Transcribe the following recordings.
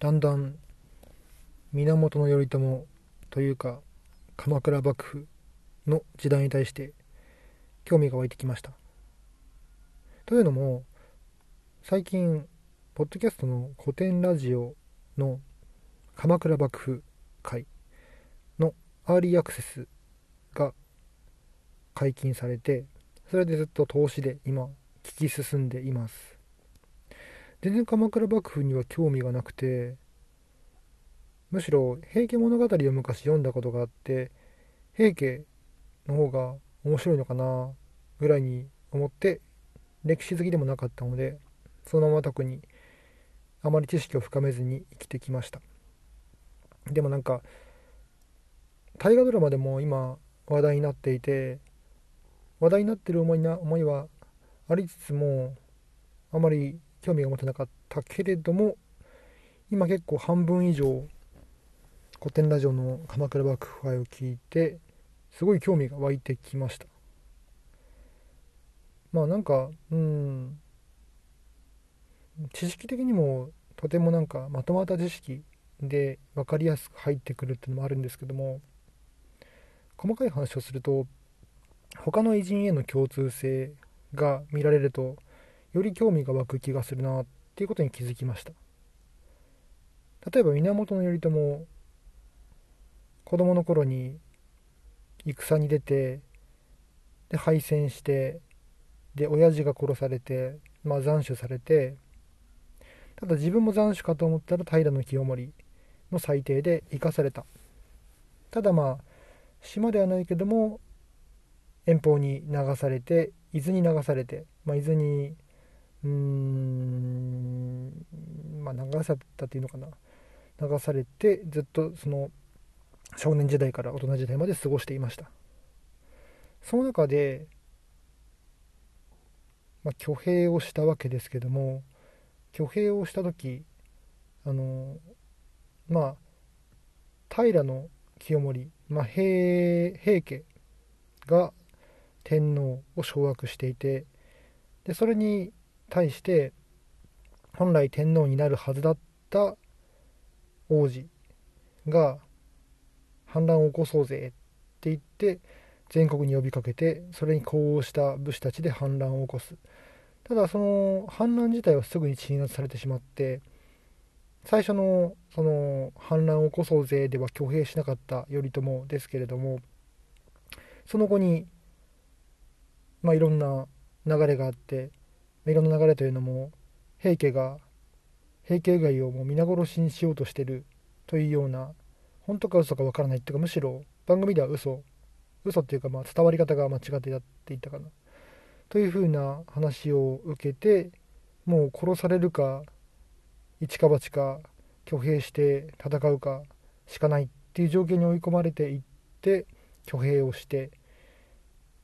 だんだん源頼朝というか鎌倉幕府の時代に対して興味が湧いてきました。というのも最近ポッドキャストの古典ラジオの鎌倉幕府会のアーリーアクセスが解禁されてそれでずっと投資で今聞き進んでいます全然鎌倉幕府には興味がなくてむしろ平家物語を昔読んだことがあって平家の方が面白いのかなぐらいに思って歴史好きでもなかったのでそのまま特にあまり知識を深めずに生きてきました。でもなんか大河ドラマでも今話題になっていて話題になってる思いな思いはありつつもあまり興味が持てなかったけれども今結構半分以上古典ラジオの鎌倉幕府会を聞いてすごい興味が湧いてきました。まあなんかうん知識的にもとてもなんかまとまった知識で分かりやすく入ってくるっていうのもあるんですけども細かい話をすると他の偉人への共通性が見られるとより興味が湧く気がするなっていうことに気づきました。例えば源頼朝子供の頃に戦に出てで敗戦してで親父が殺されて、まあ、斬首されてただ自分も斬首かと思ったら平清盛の裁定で生かされた。ただまあ島ではないけども遠方に流されて伊豆に流されて、まあ、伊豆にうーん。まあ流されたっていうのかな。流されてずっとその少年時代から大人時代まで過ごしていました。その中で、まあ、挙兵をしたわけですけども挙兵をした時あのまあ平清盛、まあ、平平家が天皇を掌握していてでそれに対して本来天皇になるはずだった王子が反乱を起こそうぜって言って全国に呼びかけてそれに呼応した武士たちで反乱を起こす。ただその反乱自体はすぐに鎮圧されてしまって最初のその反乱を起こそうぜでは挙兵しなかった頼朝ですけれどもその後にまあいろんな流れがあっていろんな流れというのも平家が平家以外をもう皆殺しにしようとしてるというような本当か嘘かわからないっていうかむしろ番組では嘘。嘘っていうかまあ伝わり方が間違ってやっていたかな。というふうな話を受けてもう殺されるか一か八か挙兵して戦うかしかないっていう状況に追い込まれていって挙兵をして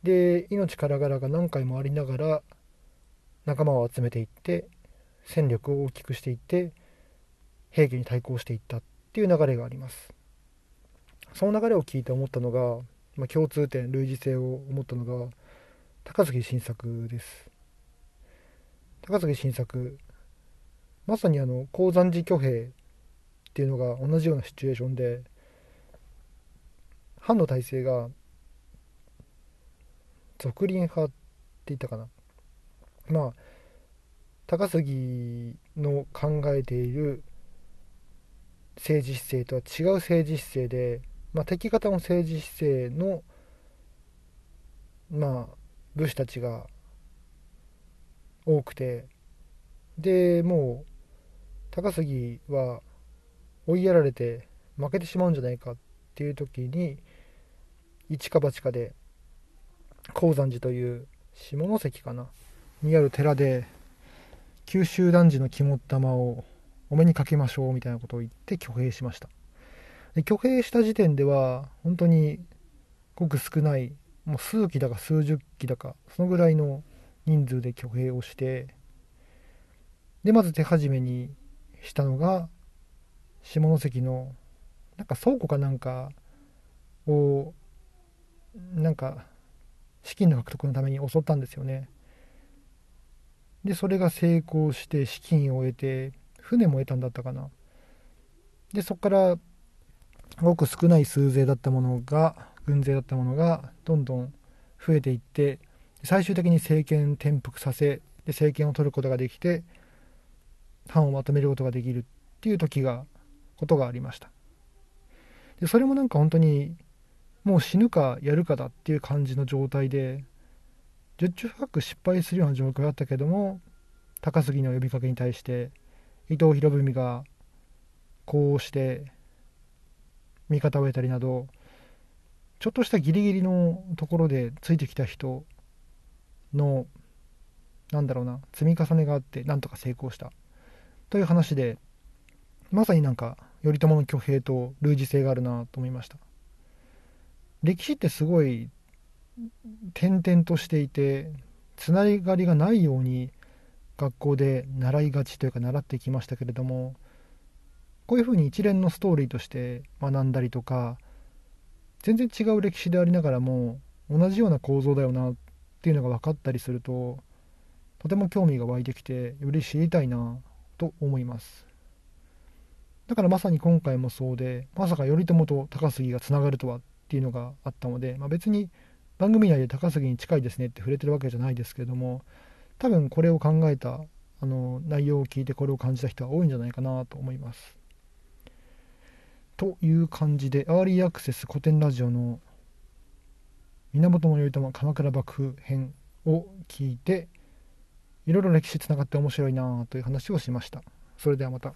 で命からがらが何回もありながら仲間を集めていって戦力を大きくしていって平家に対抗していったっていう流れがあります。その流れを聞いて思ったのが、まあ、共通点類似性を思ったのが高杉晋作です。高杉晋作まさにあの鉱山寺挙兵っていうのが同じようなシチュエーションで藩の体制が俗林派って言ったかな。まあ高杉の考えている政治姿勢とは違う政治姿勢で、まあ、敵方の政治姿勢のまあ武士たちが多くてでもう高杉は追いやられて負けてしまうんじゃないかっていう時に一か八かで鉱山寺という下関かな。にある寺で九州男児の肝っ玉をお目にかけましょうみたいなことを言って挙兵しましたで挙兵した時点では本当にごく少ないもう数機だか数十機だかそのぐらいの人数で挙兵をしてでまず手始めにしたのが下関のなんか倉庫かなんかをなんか資金の獲得のために襲ったんですよね。でそれが成功して資金を得て船も得たんだったかな。でそこからごく少ない数勢だったものが軍勢だったものがどんどん増えていって最終的に政権転覆させで政権を取ることができて藩をまとめることができるっていう時がことがありました。でそれもなんか本当にもう死ぬかやるかだっていう感じの状態で十中八九失敗するような状況だったけども高杉の呼びかけに対して伊藤博文がこうして味方を得たりなどちょっとしたギリギリのところでついてきた人のなんだろうな積み重ねがあってなんとか成功した。という話でまさになんか頼朝の挙兵と類似性があるなと思いました。歴史ってすごい点々としていてつながりがないように学校で習いがちというか習ってきましたけれどもこういうふうに一連のストーリーとして学んだりとか全然違う歴史でありながらも同じような構造だよなっていうのが分かったりするととても興味が湧いてきてより知りたいなと思います。だからまさに今回もそうでまさか頼朝と高杉がつながるとはっていうのがあったので、まあ、別に番組内で高杉に近いですねって触れてるわけじゃないですけれども多分これを考えたあの内容を聞いてこれを感じた人は多いんじゃないかなと思います。という感じでアーリーアクセス古典ラジオの源頼朝鎌倉幕府編を聞いていろいろ歴史つながって面白いなという話をしました。それではまた。